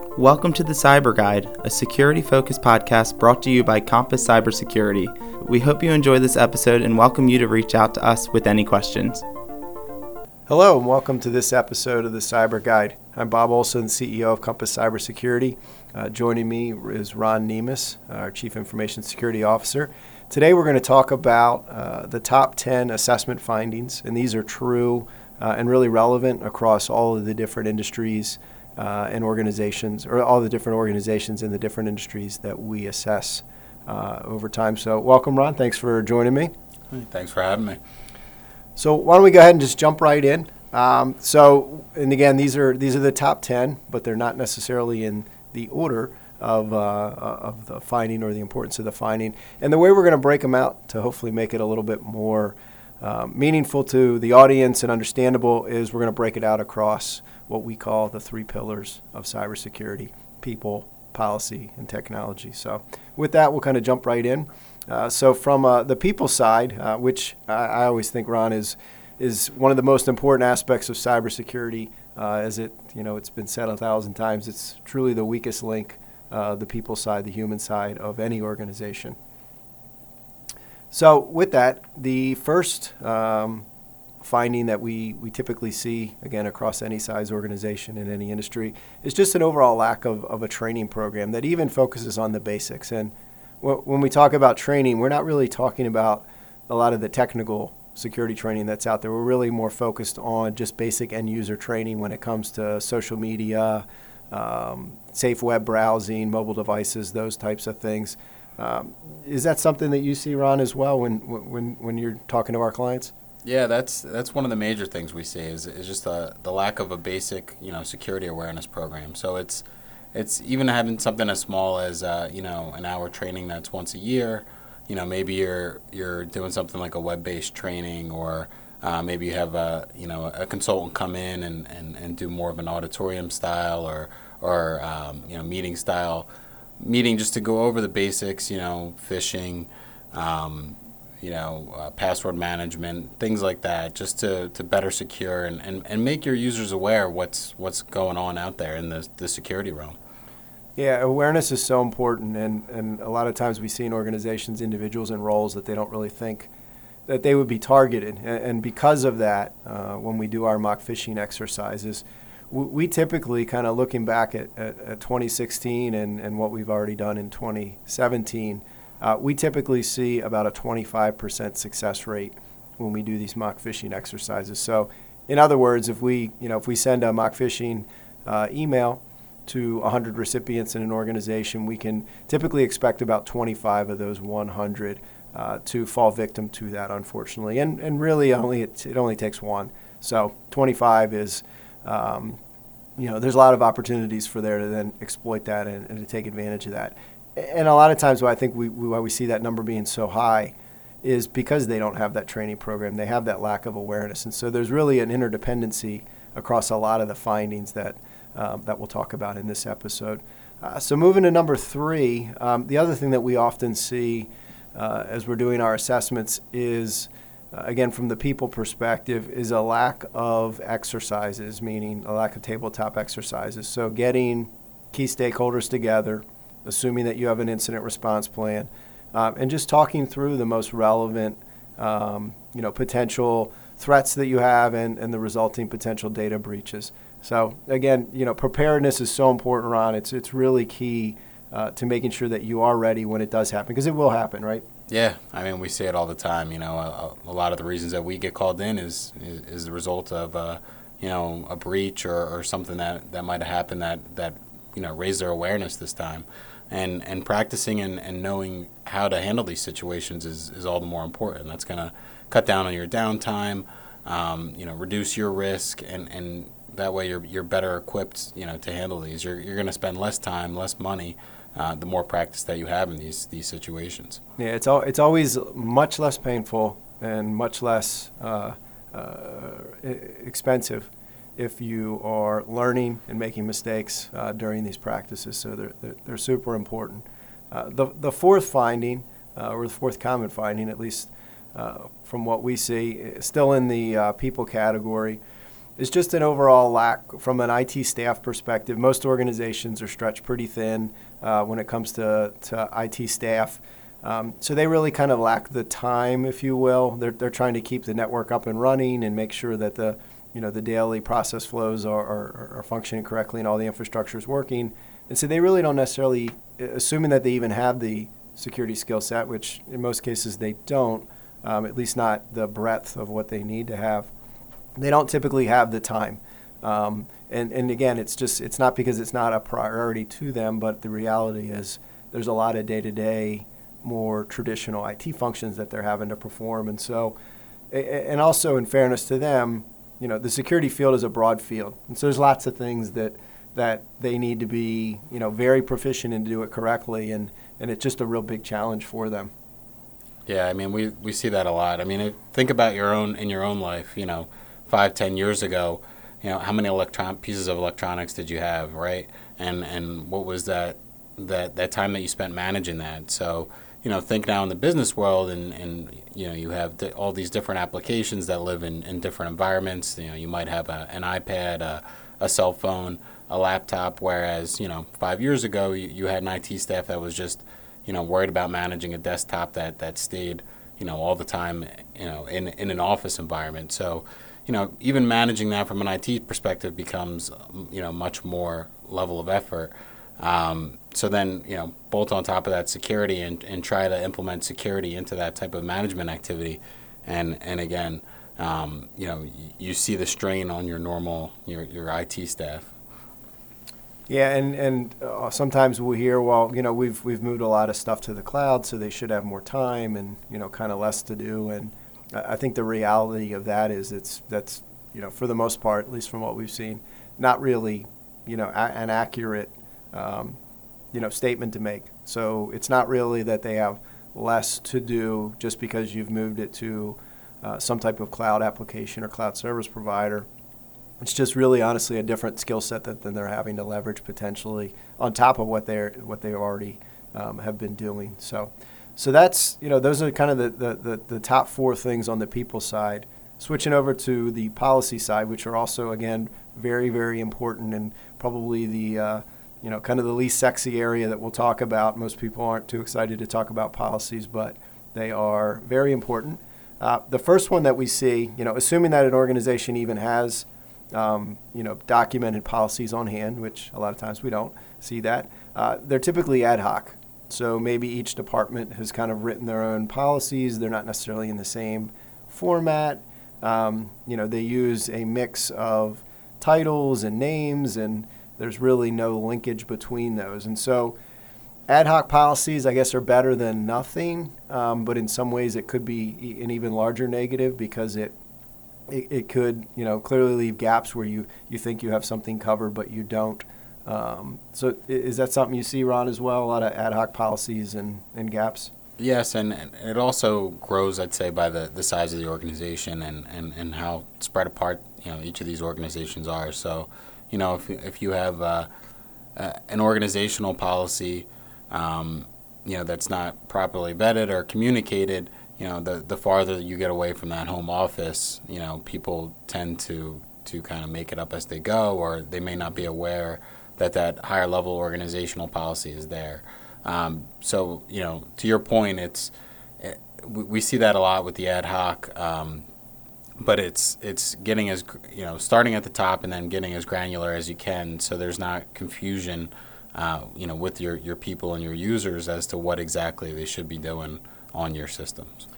Welcome to the Cyber Guide, a security focused podcast brought to you by Compass Cybersecurity. We hope you enjoy this episode and welcome you to reach out to us with any questions. Hello, and welcome to this episode of the Cyber Guide. I'm Bob Olson, CEO of Compass Cybersecurity. Uh, joining me is Ron Nemus, our Chief Information Security Officer. Today, we're going to talk about uh, the top 10 assessment findings, and these are true uh, and really relevant across all of the different industries uh, and organizations, or all the different organizations in the different industries that we assess uh, over time. So, welcome, Ron. Thanks for joining me. Thanks for having me. So, why don't we go ahead and just jump right in? Um, so, and again, these are these are the top ten, but they're not necessarily in the order of, uh, of the finding or the importance of the finding. And the way we're going to break them out to hopefully make it a little bit more um, meaningful to the audience and understandable is we're going to break it out across what we call the three pillars of cybersecurity people, policy, and technology. So, with that, we'll kind of jump right in. Uh, so, from uh, the people side, uh, which I, I, always think, Ron, is, is one of the most important aspects of cybersecurity, uh, as it, you know, it's been said a thousand times, it's truly the weakest link, uh, the people side, the human side of any organization. So, with that, the first um, finding that we, we typically see, again, across any size organization in any industry, is just an overall lack of, of a training program that even focuses on the basics. And wh- when we talk about training, we're not really talking about a lot of the technical security training that's out there. We're really more focused on just basic end user training when it comes to social media, um, safe web browsing, mobile devices, those types of things. Um, is that something that you see, Ron, as well when when when you're talking to our clients? Yeah, that's that's one of the major things we see is, is just the, the lack of a basic you know security awareness program. So it's it's even having something as small as uh, you know an hour training that's once a year. You know maybe you're you're doing something like a web based training or uh, maybe you have a you know a consultant come in and, and, and do more of an auditorium style or or um, you know meeting style meeting just to go over the basics, you know, phishing, um, you know, uh, password management, things like that, just to, to better secure and, and, and make your users aware what's what's going on out there in the, the security realm. Yeah, awareness is so important, and, and a lot of times we see in organizations individuals in roles that they don't really think that they would be targeted. And, and because of that, uh, when we do our mock phishing exercises, we typically kind of looking back at, at, at 2016 and, and what we've already done in 2017, uh, we typically see about a 25% success rate when we do these mock phishing exercises. So, in other words, if we, you know, if we send a mock phishing uh, email to 100 recipients in an organization, we can typically expect about 25 of those 100 uh, to fall victim to that, unfortunately. And, and really, only it, it only takes one. So 25 is um, you know, there's a lot of opportunities for there to then exploit that and, and, to take advantage of that. And a lot of times, why I think we, why we see that number being so high is because they don't have that training program. They have that lack of awareness, and so there's really an interdependency across a lot of the findings that um, that we'll talk about in this episode. Uh, so moving to number three, um, the other thing that we often see uh, as we're doing our assessments is uh, again, from the people perspective, is a lack of exercises, meaning a lack of tabletop exercises. So, getting key stakeholders together, assuming that you have an incident response plan, um, and just talking through the most relevant, um, you know, potential threats that you have and, and the resulting potential data breaches. So, again, you know, preparedness is so important, Ron. It's it's really key uh, to making sure that you are ready when it does happen, because it will happen, right? Yeah, I mean, we see it all the time. You know, a, a lot of the reasons that we get called in is is, is the result of, uh, you know, a breach or, or something that, that might have happened that, that you know raised their awareness this time, and and practicing and, and knowing how to handle these situations is, is all the more important. That's gonna cut down on your downtime, um, you know, reduce your risk, and, and that way you're you're better equipped, you know, to handle these. You're you're gonna spend less time, less money uh, the more practice that you have in these these situations. Yeah, it's all, it's always much less painful and much less uh, uh, expensive if you are learning and making mistakes uh, during these practices. So they're they're, they're super important. Uh, the the fourth finding, uh, or the fourth common finding, at least from what we see, still in the people category is just an overall lack from an IT staff perspective. Most organizations are stretched pretty thin uh, when it comes to, to IT staff. Um, so they really kind of lack the time, if you will. They're, they're trying to keep the network up and running and make sure that the you know the daily process flows are, are, are functioning correctly and all the infrastructure is working. And so they really don't necessarily, assuming that they even have the security skill set, which in most cases they don't, um, at least not the breadth of what they need to have. They don't typically have the time. Um, and, and again, it's just it's not because it's not a priority to them, but the reality is there's a lot of day to day more traditional IT functions that they're having to perform. And so, and also in fairness to them, you know, the security field is a broad field. And so there's lots of things that, that they need to be, you know, very proficient in to do it correctly. And, and it's just a real big challenge for them. Yeah, I mean, we, we see that a lot. I mean, think about your own, in your own life, you know, five, ten years ago, you know, how many electron pieces of electronics did you have, right? And, and what was that, that, that time that you spent managing that? So, you know, think now in the business world, and, and you know, you have all these different applications that live in, in different environments. You know, you might have a, an iPad, a, a cell phone, a laptop, whereas, you know, five years ago, you, you had an IT staff that was just, you know, worried about managing a desktop that, that stayed, you know, all the time, you know, in, in an office environment. So, you know, even managing that from an IT perspective becomes, you know, much more level of effort. Um, so then, you know, bolt on top of that security and, and try to implement security into that type of management activity. And, and again, um, you know, you see the strain on your normal, your, your IT staff. Yeah, and and uh, sometimes we'll hear, well, you know, we've we've moved a lot of stuff to the cloud, so they should have more time and you know, kind of less to do. And I think the reality of that is it's that's you know, for the most part, at least from what we've seen, not really, you know, a- an accurate um, you know, statement to make. So it's not really that they have less to do just because you've moved it to uh, some type of cloud application or cloud service provider. It's just really, honestly, a different skill set that than they're having to leverage potentially on top of what they're what they already um, have been doing. So, so that's you know those are kind of the, the, the, the top four things on the people side. Switching over to the policy side, which are also again very very important and probably the uh, you know, kind of the least sexy area that we'll talk about. Most people aren't too excited to talk about policies, but they are very important. Uh, the first one that we see, you know, assuming that an organization even has, um, you know, documented policies on hand, which a lot of times we don't see that, uh, they're typically ad hoc. So maybe each department has kind of written their own policies. They're not necessarily in the same format. Um, you know, they use a mix of titles and names and there's really no linkage between those. And so ad hoc policies, I guess, are better than nothing, um, but in some ways it could be an even larger negative because it, it, it, could, you know, clearly leave gaps where you, you think you have something covered, but you don't. Um, so is that something you see, Ron, as well? A lot of ad hoc policies and, and gaps? Yes, and, and it also grows, I'd say, by the, the size of the organization and, and, and how spread apart, you know, each of these organizations are. So, you know, if, if you have uh, uh, an organizational policy, um, you know, that's not properly vetted or communicated, you know, the, the farther you get away from that home office, you know, people tend to, to kind of make it up as they go, or they may not be aware that that higher level organizational policy is there. Um, so, you know, to your point, it's, it, we, we see that a lot with the ad hoc um, but it's it's getting as you know starting at the top and then getting as granular as you can so there's not confusion uh, you know with your, your people and your users as to what exactly they should be doing on your systems.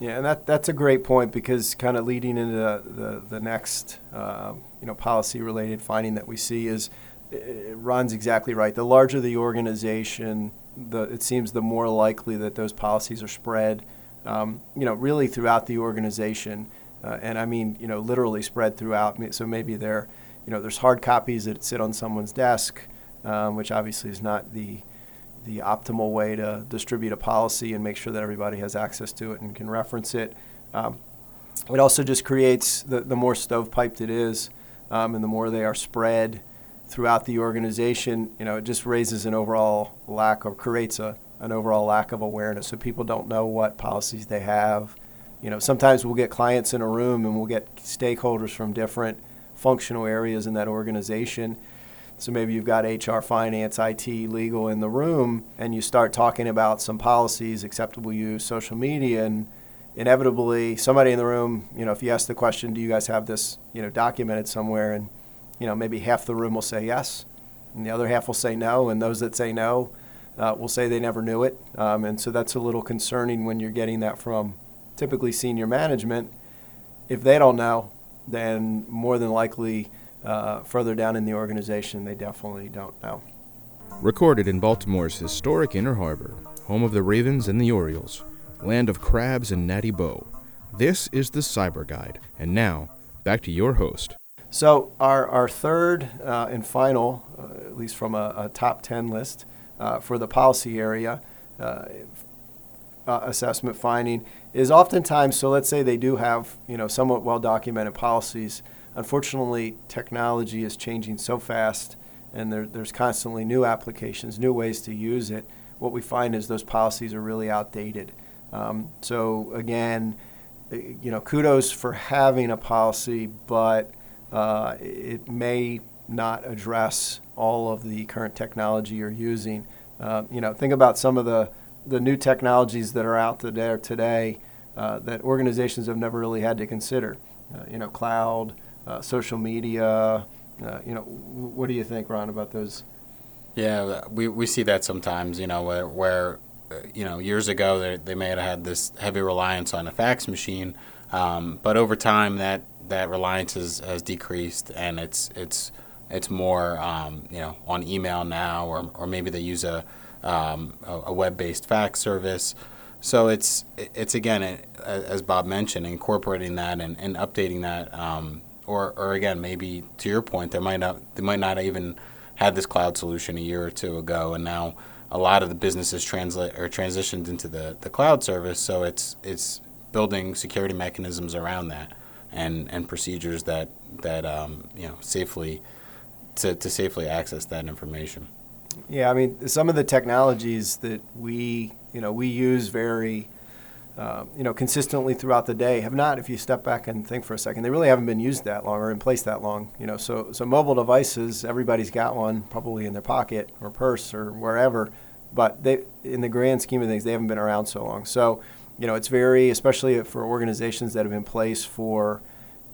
Yeah and that that's a great point because kind of leading into the, the, the next uh, you know policy related finding that we see is it Ron's exactly right. The larger the organization the it seems the more likely that those policies are spread um, you know really throughout the organization uh, and I mean, you know, literally spread throughout. So maybe there, you know, there's hard copies that sit on someone's desk, um, which obviously is not the the optimal way to distribute a policy and make sure that everybody has access to it and can reference it. Um, it also just creates the, the more stovepiped it is, um, and the more they are spread throughout the organization, you know, it just raises an overall lack or creates a, an overall lack of awareness. So people don't know what policies they have you know, sometimes we'll get clients in a room and we'll get stakeholders from different functional areas in that organization. So maybe you've got HR, finance, IT, legal in the room, and you start talking about some policies, acceptable use, social media, and inevitably somebody in the room, you know, if you ask the question, do you guys have this, you know, documented somewhere, and you know, maybe half the room will say yes, and the other half will say no, and those that say no uh, will say they never knew it, um, and so that's a little concerning when you're getting that from typically senior management. If they don't know, then more than likely uh, further down in the organization, they definitely don't know. Recorded in Baltimore's historic Inner Harbor, home of the Ravens and the Orioles, land of crabs and natty boh. This is the Cyber Guide, and now back to your host. So our, our third uh, and final, uh, at least from a, a top 10 list uh, for the policy area uh, uh, assessment finding is oftentimes, so let's say they do have, you know, somewhat well documented policies. Unfortunately, technology is changing so fast and there, there's constantly new applications, new ways to use it. What we find is those policies are really outdated. Um, so again, eh, you know, kudos for having a policy, but uh, it may not address all of the current technology you're using. Uh, you know, think about some of the, the new technologies that are out there today uh, that organizations have never really had to consider. Uh, you know, cloud, uh, social media. Uh, you know, what do you think, Ron, about those? Yeah, we, we see that sometimes. You know, where, where you know years ago they, they may have had this heavy reliance on a fax machine, um, but over time that that reliance has, has decreased and it's it's it's more um, you know on email now or, or maybe they use a um, a, a web-based fax service. So it's it's again as Bob mentioned, incorporating that and, and updating that, um, or or again maybe to your point, they might not they might not even had this cloud solution a year or two ago, and now a lot of the businesses translate or transitioned into the, the cloud service. So it's it's building security mechanisms around that and, and procedures that that um, you know safely to, to safely access that information. Yeah, I mean some of the technologies that we you know we use very uh, you know consistently throughout the day have not. If you step back and think for a second, they really haven't been used that long or in place that long. You know, so so mobile devices, everybody's got one probably in their pocket or purse or wherever, but they in the grand scheme of things, they haven't been around so long. So you know, it's very, especially for organizations that have been in place for,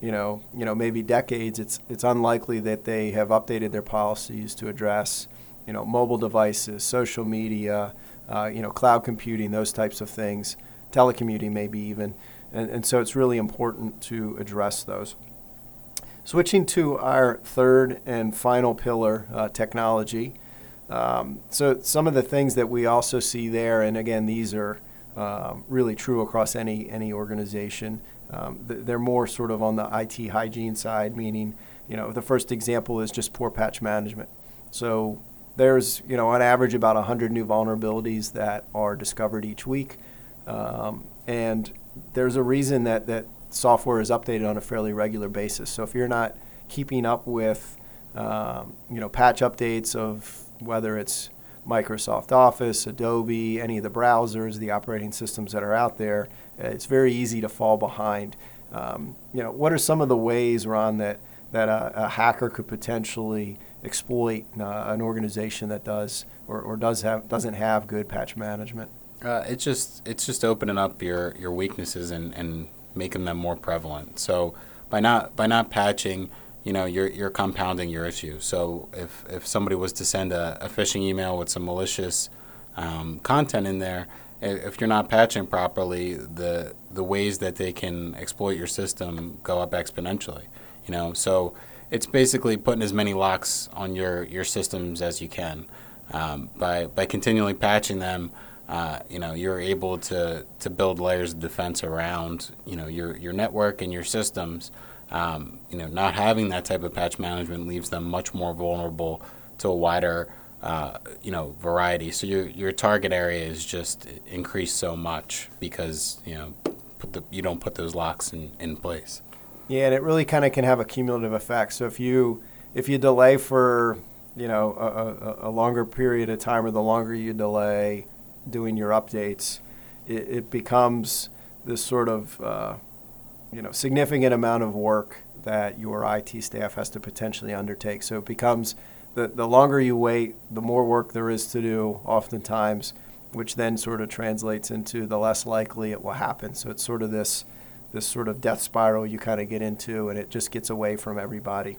you know, you know, maybe decades. It's it's unlikely that they have updated their policies to address, you know, mobile devices, social media, uh, you know, cloud computing, those types of things, telecommuting maybe even, and, and so it's really important to address those. Switching to our third and final pillar, uh, technology. Um, so some of the things that we also see there, and again, these are um, really true across any any organization. Um, they're more sort of on the IT hygiene side, meaning you know the first example is just poor patch management. So there's you know on average about 100 new vulnerabilities that are discovered each week, um, and there's a reason that that software is updated on a fairly regular basis. So if you're not keeping up with um, you know patch updates of whether it's Microsoft Office, Adobe, any of the browsers, the operating systems that are out there, it's very easy to fall behind. Um, you know, what are some of the ways, Ron, that that a, a hacker could potentially exploit uh, an organization that does or, or does have doesn't have good patch management? Uh, it's just it's just opening up your, your weaknesses and, and making them more prevalent. So by not by not patching you know you're you're compounding your issue. So if if somebody was to send a, a phishing email with some malicious um, content in there, if you're not patching properly, the the ways that they can exploit your system go up exponentially. You know, so it's basically putting as many locks on your your systems as you can. Um, by by continually patching them, uh, you know you're able to to build layers of defense around you know your your network and your systems um, you know, not having that type of patch management leaves them much more vulnerable to a wider, uh, you know, variety. So your your target area is just increased so much because you know the, you don't put those locks in, in place. Yeah, and it really kind of can have a cumulative effect. So if you if you delay for you know a, a, a longer period of time, or the longer you delay doing your updates, it, it becomes this sort of uh, you know significant amount of work that your IT staff has to potentially undertake. So it becomes the, the longer you wait, the more work there is to do, oftentimes, which then sort of translates into the less likely it will happen. So it's sort of this this sort of death spiral you kind of get into, and it just gets away from everybody.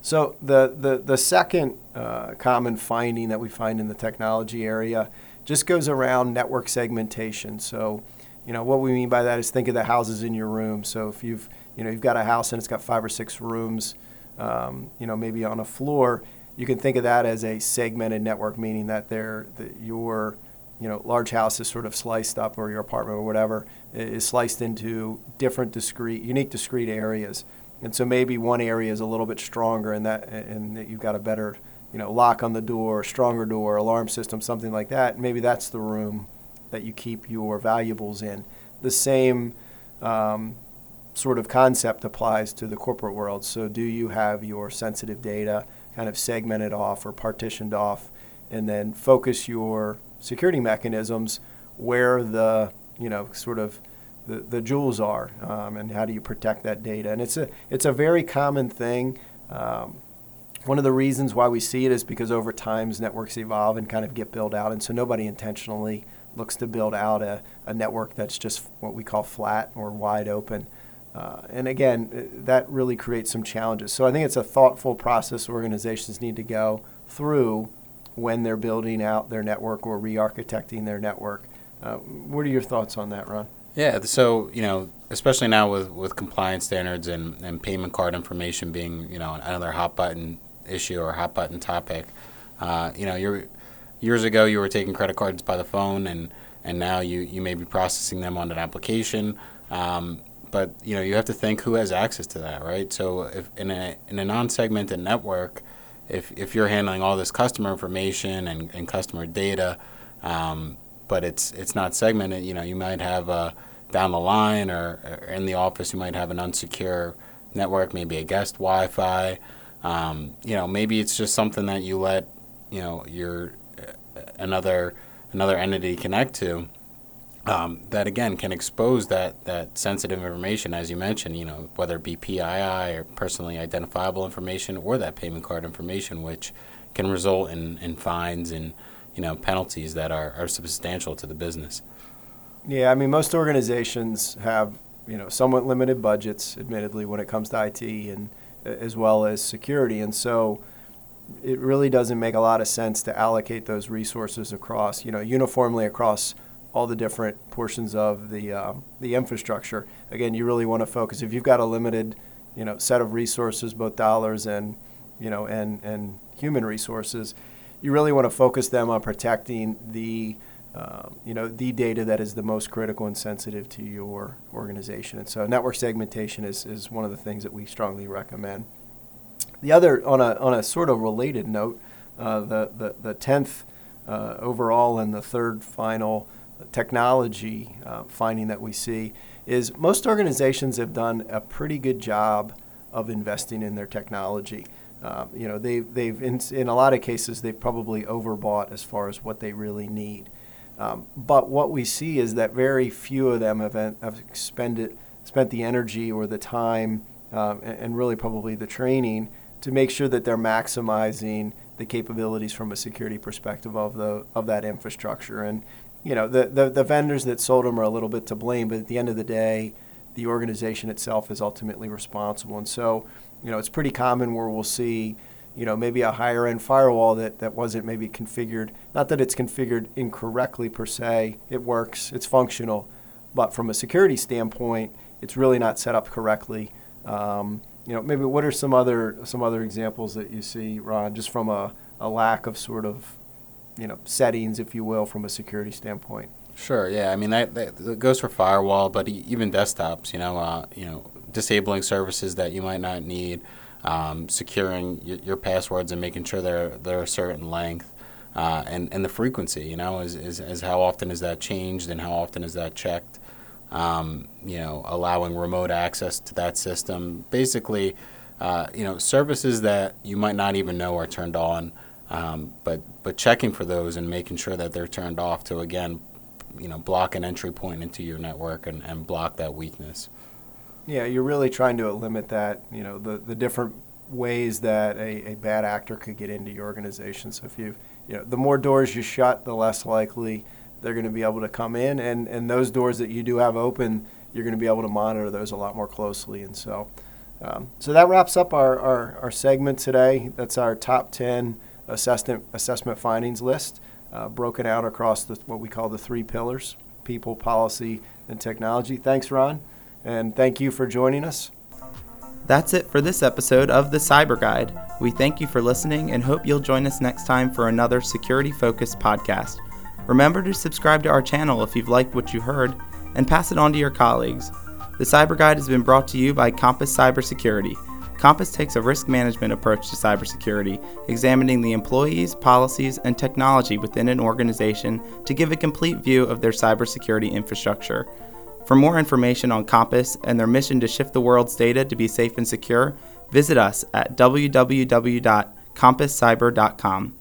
So the the the second uh, common finding that we find in the technology area just goes around network segmentation. So, you know, what we mean by that is think of the houses in your room. So if you've you know you've got a house and it's got five or six rooms, um, you know, maybe on a floor, you can think of that as a segmented network, meaning that they're, that your you know, large house is sort of sliced up, or your apartment or whatever is sliced into different discrete, unique discrete areas. And so maybe one area is a little bit stronger, and that and that you've got a better, you know, lock on the door, stronger door, alarm system, something like that. Maybe that's the room that you keep your valuables in. The same um, sort of concept applies to the corporate world. So, do you have your sensitive data kind of segmented off or partitioned off, and then focus your security mechanisms where the you know sort of the, the jewels are, um, and how do you protect that data? And it's a it's a very common thing. Um, one of the reasons why we see it is because over time networks evolve and kind of get built out, and so nobody intentionally looks to build out a, a network that's just what we call flat or wide open. Uh, and again, uh, that really creates some challenges. So I think it's a thoughtful process organizations need to go through when they're building out their network or re-architecting their network. Uh, what are your thoughts on that, Ron? Yeah, so you know, especially now with, with compliance standards and, and payment card information being you know another hot button issue or hot button topic, uh, you know, you're years ago you were taking credit cards by the phone and and now you, you may be processing them on an application. Um, but you know you have to think who has access to that, right? So if in a in a non-segmented network, if if you're handling all this customer information and, and customer data, um, but it's it's not segmented, you know, you might have a down the line or, or in the office, you might have an unsecure network, maybe a guest Wi-Fi. Um, you know, maybe it's just something that you let you know your uh, another another entity connect to um, that again can expose that, that sensitive information, as you mentioned, you know, whether it be PII or personally identifiable information or that payment card information, which can result in, in fines and you know penalties that are, are substantial to the business. Yeah, I mean, most organizations have you know somewhat limited budgets, admittedly, when it comes to IT and as well as security, and so it really doesn't make a lot of sense to allocate those resources across you know uniformly across all the different portions of the uh, the infrastructure. Again, you really want to focus if you've got a limited, you know, set of resources, both dollars and you know and and human resources. You really want to focus them on protecting the uh, you know the data that is the most critical and sensitive to your organization. And so, network segmentation is is one of the things that we strongly recommend. The other on a on a sort of related note, uh, the the the tenth uh, overall and the third final technology uh, finding that we see is most organizations have done a pretty good job of investing in their technology. Um, you know, they've, they've in, in a lot of cases they've probably overbought as far as what they really need. Um, but what we see is that very few of them have, have expended, spent the energy or the time um, and, and really probably the training to make sure that they're maximizing the capabilities from a security perspective of the of that infrastructure. And you know, the, the, the vendors that sold them are a little bit to blame, but at the end of the day, the organization itself is ultimately responsible. And so, you know, it's pretty common where we'll see, you know, maybe a higher end firewall that, that wasn't maybe configured. Not that it's configured incorrectly per se, it works, it's functional, but from a security standpoint, it's really not set up correctly. Um, you know, maybe what are some other some other examples that you see, Ron, just from a, a lack of sort of you know settings, if you will, from a security standpoint. Sure. Yeah. I mean that, that goes for firewall, but even desktops. You know, uh, you know, disabling services that you might not need, um, securing y- your passwords and making sure they're they're a certain length, uh, and and the frequency. You know, is, is is how often is that changed and how often is that checked. Um, you know, allowing remote access to that system. Basically, uh, you know, services that you might not even know are turned on. Um, but but checking for those and making sure that they're turned off to again, you know, block an entry point into your network and, and block that weakness. Yeah, you're really trying to limit that, you know, the, the different ways that a, a bad actor could get into your organization. So if you, you know, the more doors you shut, the less likely they're going to be able to come in. And, and those doors that you do have open, you're going to be able to monitor those a lot more closely. And so, um, so that wraps up our, our, our segment today. That's our top 10 assessment, assessment findings list, uh, broken out across the, what we call the three pillars people, policy, and technology. Thanks, Ron. And thank you for joining us. That's it for this episode of the Cyber Guide. We thank you for listening and hope you'll join us next time for another security focused podcast. Remember to subscribe to our channel if you've liked what you heard and pass it on to your colleagues. The Cyber Guide has been brought to you by Compass Cybersecurity. Compass takes a risk management approach to cybersecurity, examining the employees, policies, and technology within an organization to give a complete view of their cybersecurity infrastructure. For more information on Compass and their mission to shift the world's data to be safe and secure, visit us at www.compasscyber.com.